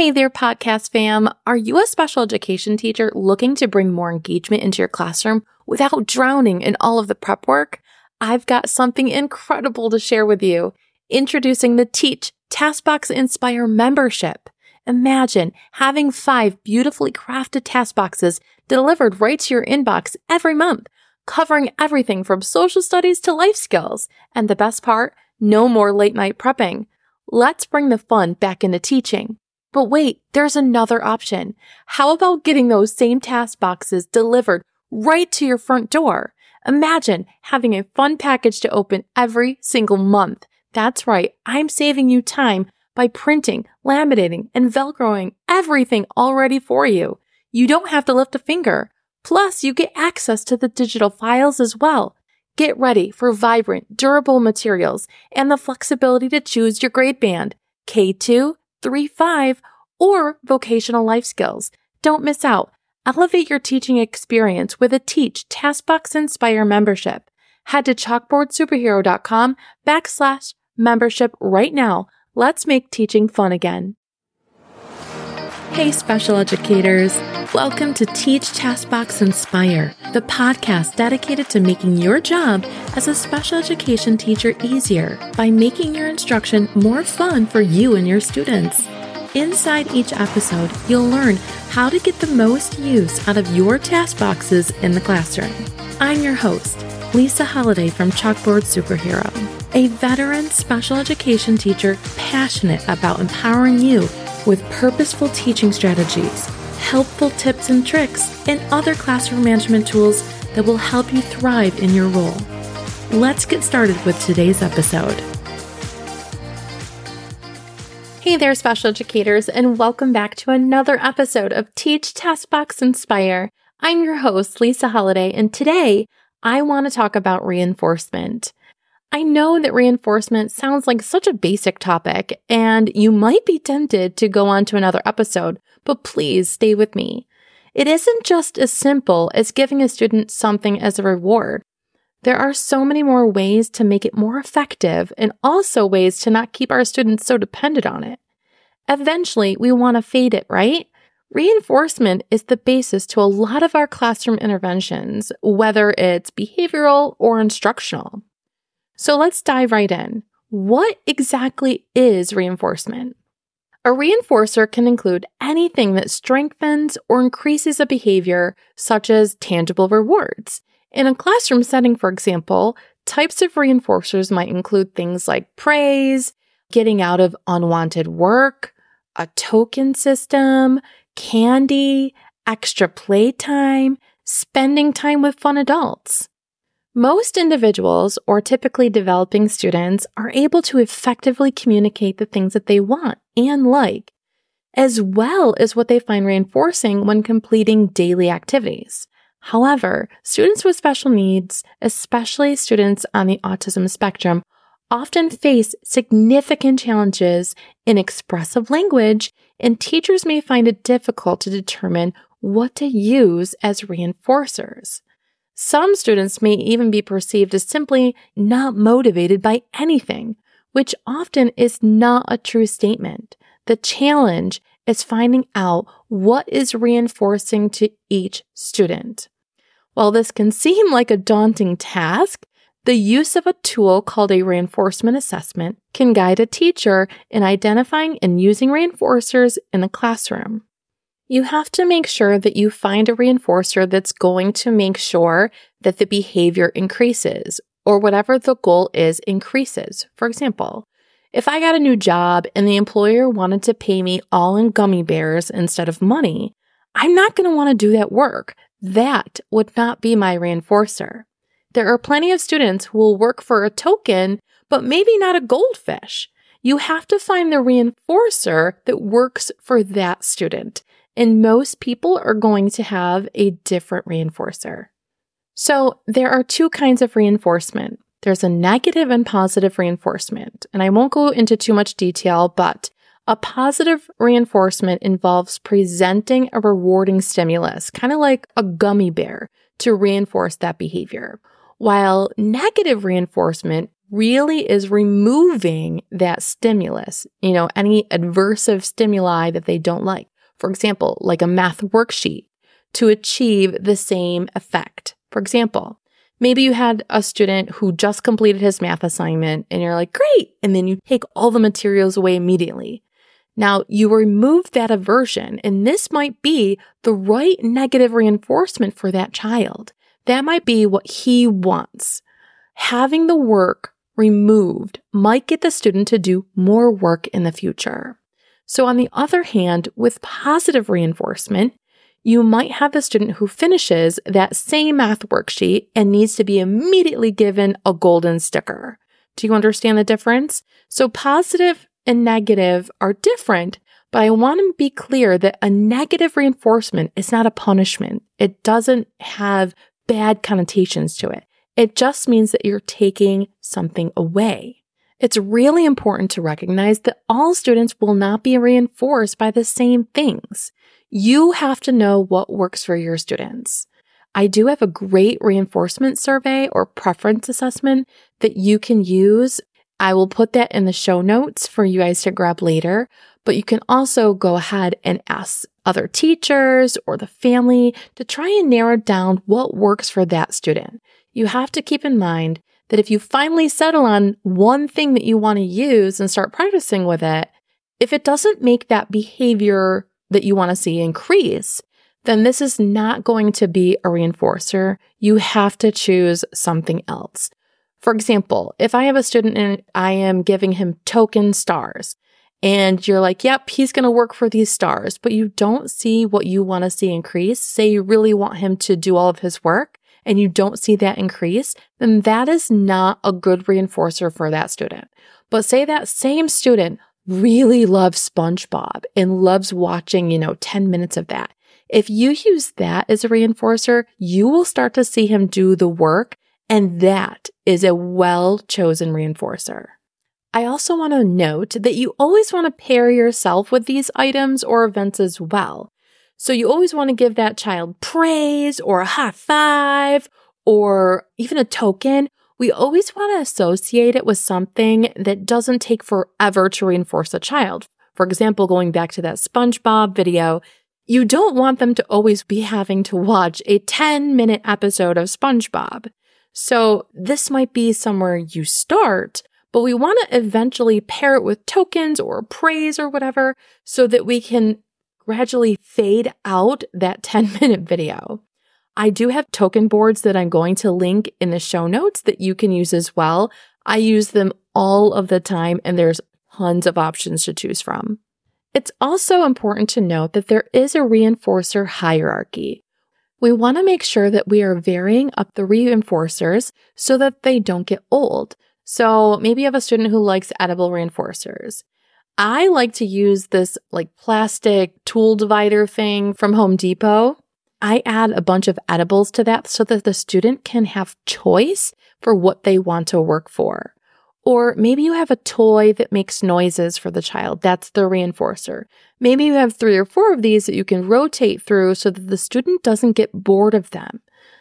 Hey there, podcast fam. Are you a special education teacher looking to bring more engagement into your classroom without drowning in all of the prep work? I've got something incredible to share with you. Introducing the Teach Taskbox Inspire membership. Imagine having five beautifully crafted task boxes delivered right to your inbox every month, covering everything from social studies to life skills. And the best part, no more late night prepping. Let's bring the fun back into teaching. But wait, there's another option. How about getting those same task boxes delivered right to your front door? Imagine having a fun package to open every single month. That's right, I'm saving you time by printing, laminating, and velcroing everything already for you. You don't have to lift a finger. Plus, you get access to the digital files as well. Get ready for vibrant, durable materials and the flexibility to choose your grade band K2, 3, 5, or vocational life skills. Don't miss out. Elevate your teaching experience with a Teach Taskbox Inspire membership. Head to chalkboardsuperhero.com backslash membership right now. Let's make teaching fun again. Hey, special educators. Welcome to Teach Taskbox Inspire, the podcast dedicated to making your job as a special education teacher easier by making your instruction more fun for you and your students. Inside each episode, you'll learn how to get the most use out of your task boxes in the classroom. I'm your host, Lisa Holiday from Chalkboard Superhero, a veteran special education teacher passionate about empowering you with purposeful teaching strategies helpful tips and tricks, and other classroom management tools that will help you thrive in your role. Let's get started with today's episode. Hey there, special educators, and welcome back to another episode of Teach Taskbox Inspire. I'm your host, Lisa Holiday, and today I want to talk about reinforcement. I know that reinforcement sounds like such a basic topic, and you might be tempted to go on to another episode but please stay with me. It isn't just as simple as giving a student something as a reward. There are so many more ways to make it more effective and also ways to not keep our students so dependent on it. Eventually, we want to fade it, right? Reinforcement is the basis to a lot of our classroom interventions, whether it's behavioral or instructional. So let's dive right in. What exactly is reinforcement? A reinforcer can include anything that strengthens or increases a behavior, such as tangible rewards. In a classroom setting, for example, types of reinforcers might include things like praise, getting out of unwanted work, a token system, candy, extra playtime, spending time with fun adults. Most individuals, or typically developing students, are able to effectively communicate the things that they want and like, as well as what they find reinforcing when completing daily activities. However, students with special needs, especially students on the autism spectrum, often face significant challenges in expressive language, and teachers may find it difficult to determine what to use as reinforcers. Some students may even be perceived as simply not motivated by anything, which often is not a true statement. The challenge is finding out what is reinforcing to each student. While this can seem like a daunting task, the use of a tool called a reinforcement assessment can guide a teacher in identifying and using reinforcers in the classroom you have to make sure that you find a reinforcer that's going to make sure that the behavior increases or whatever the goal is increases. For example, if I got a new job and the employer wanted to pay me all in gummy bears instead of money, I'm not going to want to do that work. That would not be my reinforcer. There are plenty of students who will work for a token, but maybe not a goldfish. You have to find the reinforcer that works for that student and most people are going to have a different reinforcer. So there are two kinds of reinforcement. There's a negative and positive reinforcement. And I won't go into too much detail, but a positive reinforcement involves presenting a rewarding stimulus, kind of like a gummy bear, to reinforce that behavior. While negative reinforcement really is removing that stimulus, you know, any adversive stimuli that they don't like. For example, like a math worksheet to achieve the same effect. For example, maybe you had a student who just completed his math assignment and you're like, great. And then you take all the materials away immediately. Now you remove that aversion and this might be the right negative reinforcement for that child. That might be what he wants. Having the work removed might get the student to do more work in the future. So on the other hand, with positive reinforcement, you might have the student who finishes that same math worksheet and needs to be immediately given a golden sticker. Do you understand the difference? So positive and negative are different, but I want to be clear that a negative reinforcement is not a punishment. It doesn't have bad connotations to it. It just means that you're taking something away. It's really important to recognize that all students will not be reinforced by the same things. You have to know what works for your students. I do have a great reinforcement survey or preference assessment that you can use. I will put that in the show notes for you guys to grab later, but you can also go ahead and ask other teachers or the family to try and narrow down what works for that student. You have to keep in mind that if you finally settle on one thing that you want to use and start practicing with it, if it doesn't make that behavior that you want to see increase, then this is not going to be a reinforcer. You have to choose something else. For example, if I have a student and I am giving him token stars, and you're like, yep, he's going to work for these stars, but you don't see what you want to see increase, say you really want him to do all of his work and you don't see that increase, then that is not a good reinforcer for that student. But say that same student really loves SpongeBob and loves watching, you know, 10 minutes of that. If you use that as a reinforcer, you will start to see him do the work, and that is a well chosen reinforcer. I also want to note that you always want to pair yourself with these items or events as well. So you always want to give that child praise or a high five or even a token we always want to associate it with something that doesn't take forever to reinforce a child. For example, going back to that SpongeBob video, you don't want them to always be having to watch a 10 minute episode of SpongeBob. So this might be somewhere you start, but we want to eventually pair it with tokens or praise or whatever so that we can gradually fade out that 10 minute video. I do have token boards that I'm going to link in the show notes that you can use as well. I use them all of the time and there's tons of options to choose from. It's also important to note that there is a reinforcer hierarchy. We want to make sure that we are varying up the reinforcers so that they don't get old. So maybe you have a student who likes edible reinforcers. I like to use this like plastic tool divider thing from Home Depot. I add a bunch of edibles to that so that the student can have choice for what they want to work for. Or maybe you have a toy that makes noises for the child. That's the reinforcer. Maybe you have three or four of these that you can rotate through so that the student doesn't get bored of them.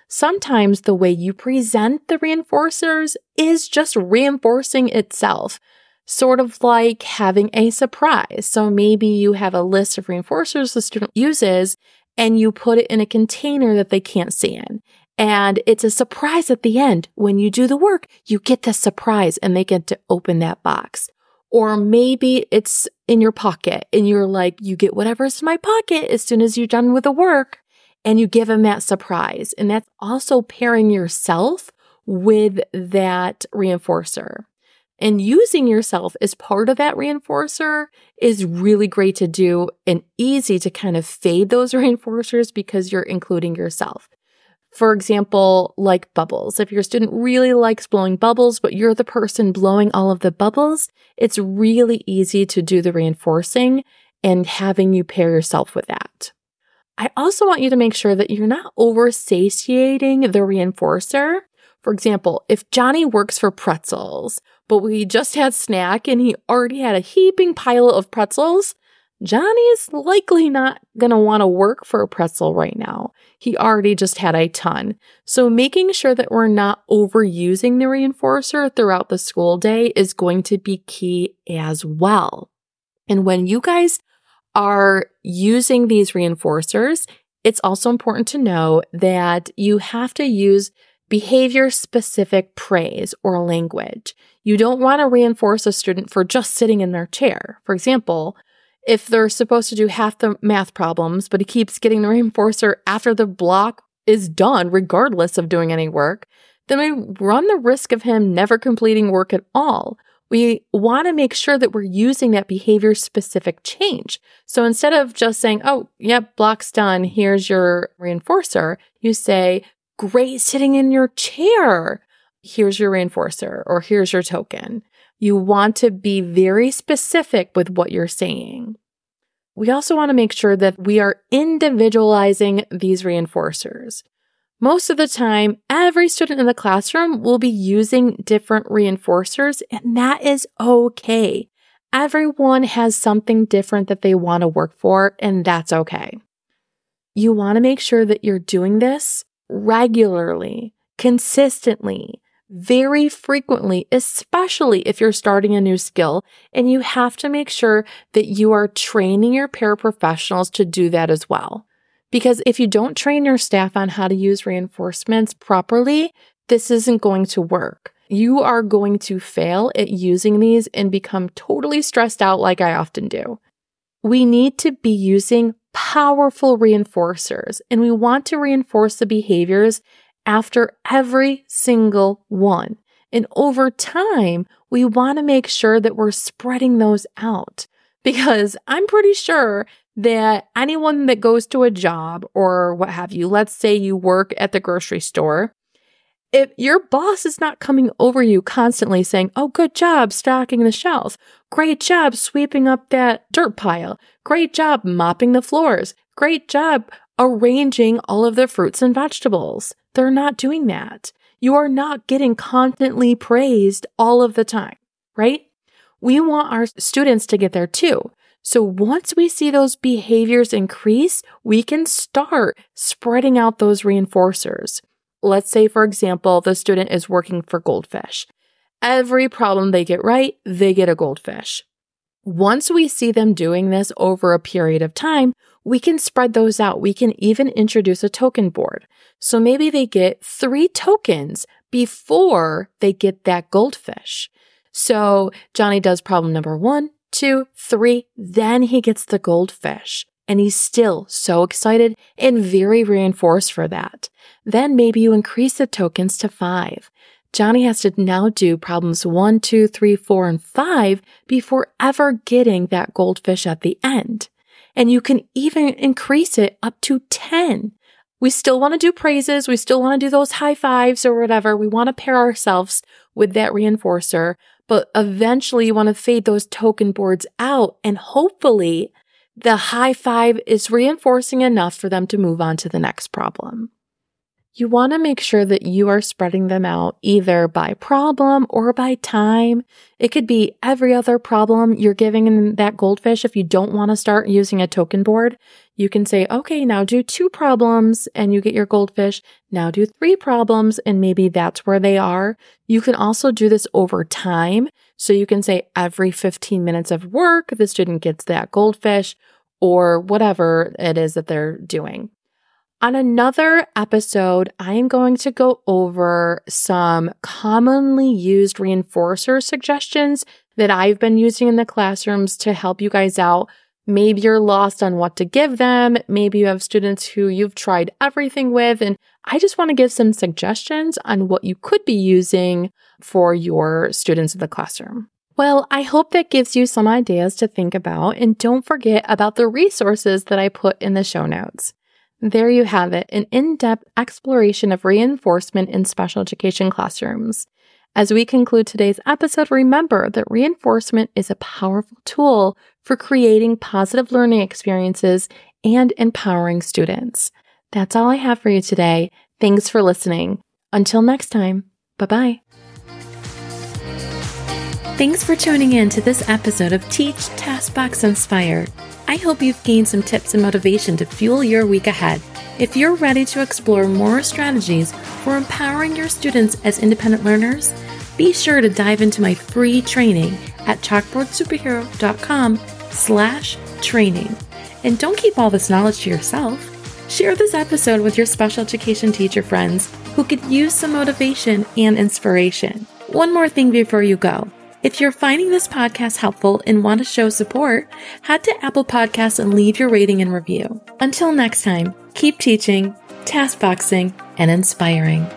Sometimes the way you present the reinforcers is just reinforcing itself, sort of like having a surprise. So maybe you have a list of reinforcers the student uses and you put it in a container that they can't see in. And it's a surprise at the end. When you do the work, you get the surprise and they get to open that box. Or maybe it's in your pocket and you're like, you get whatever's in my pocket as soon as you're done with the work and you give them that surprise. And that's also pairing yourself with that reinforcer. And using yourself as part of that reinforcer is really great to do and easy to kind of fade those reinforcers because you're including yourself. For example, like bubbles. If your student really likes blowing bubbles, but you're the person blowing all of the bubbles, it's really easy to do the reinforcing and having you pair yourself with that. I also want you to make sure that you're not over satiating the reinforcer. For example, if Johnny works for pretzels but we just had snack and he already had a heaping pile of pretzels, Johnny's likely not going to want to work for a pretzel right now. He already just had a ton. So, making sure that we're not overusing the reinforcer throughout the school day is going to be key as well. And when you guys are using these reinforcers, it's also important to know that you have to use behavior specific praise or language. You don't want to reinforce a student for just sitting in their chair. For example, if they're supposed to do half the math problems, but he keeps getting the reinforcer after the block is done, regardless of doing any work, then we run the risk of him never completing work at all. We want to make sure that we're using that behavior specific change. So instead of just saying, oh, yep, block's done, here's your reinforcer, you say, great sitting in your chair. Here's your reinforcer or here's your token. You want to be very specific with what you're saying. We also want to make sure that we are individualizing these reinforcers. Most of the time, every student in the classroom will be using different reinforcers, and that is okay. Everyone has something different that they want to work for, and that's okay. You want to make sure that you're doing this regularly, consistently, very frequently, especially if you're starting a new skill. And you have to make sure that you are training your paraprofessionals to do that as well. Because if you don't train your staff on how to use reinforcements properly, this isn't going to work. You are going to fail at using these and become totally stressed out, like I often do. We need to be using powerful reinforcers, and we want to reinforce the behaviors after every single one. And over time, we want to make sure that we're spreading those out because I'm pretty sure that anyone that goes to a job or what have you, let's say you work at the grocery store, if your boss is not coming over you constantly saying, Oh, good job stocking the shelves. Great job sweeping up that dirt pile. Great job mopping the floors. Great job arranging all of the fruits and vegetables. They're not doing that. You are not getting constantly praised all of the time, right? We want our students to get there too. So once we see those behaviors increase, we can start spreading out those reinforcers. Let's say, for example, the student is working for goldfish. Every problem they get right, they get a goldfish. Once we see them doing this over a period of time, we can spread those out. We can even introduce a token board. So maybe they get three tokens before they get that goldfish. So Johnny does problem number one, two, three, then he gets the goldfish. And he's still so excited and very reinforced for that. Then maybe you increase the tokens to five. Johnny has to now do problems one, two, three, four, and five before ever getting that goldfish at the end. And you can even increase it up to 10. We still want to do praises. We still want to do those high fives or whatever. We want to pair ourselves with that reinforcer, but eventually you want to fade those token boards out. And hopefully the high five is reinforcing enough for them to move on to the next problem. You want to make sure that you are spreading them out either by problem or by time. It could be every other problem you're giving in that goldfish. If you don't want to start using a token board, you can say, okay, now do two problems and you get your goldfish. Now do three problems and maybe that's where they are. You can also do this over time. So you can say every 15 minutes of work, the student gets that goldfish or whatever it is that they're doing. On another episode, I am going to go over some commonly used reinforcer suggestions that I've been using in the classrooms to help you guys out. Maybe you're lost on what to give them. Maybe you have students who you've tried everything with. And I just want to give some suggestions on what you could be using for your students in the classroom. Well, I hope that gives you some ideas to think about. And don't forget about the resources that I put in the show notes. There you have it an in depth exploration of reinforcement in special education classrooms. As we conclude today's episode, remember that reinforcement is a powerful tool for creating positive learning experiences and empowering students. That's all I have for you today. Thanks for listening. Until next time, bye bye. Thanks for tuning in to this episode of Teach, Taskbox, Inspire. I hope you've gained some tips and motivation to fuel your week ahead. If you're ready to explore more strategies for empowering your students as independent learners, be sure to dive into my free training at chalkboardsuperhero.com slash training. And don't keep all this knowledge to yourself. Share this episode with your special education teacher friends who could use some motivation and inspiration. One more thing before you go. If you're finding this podcast helpful and want to show support, head to Apple Podcasts and leave your rating and review. Until next time, keep teaching, task boxing, and inspiring.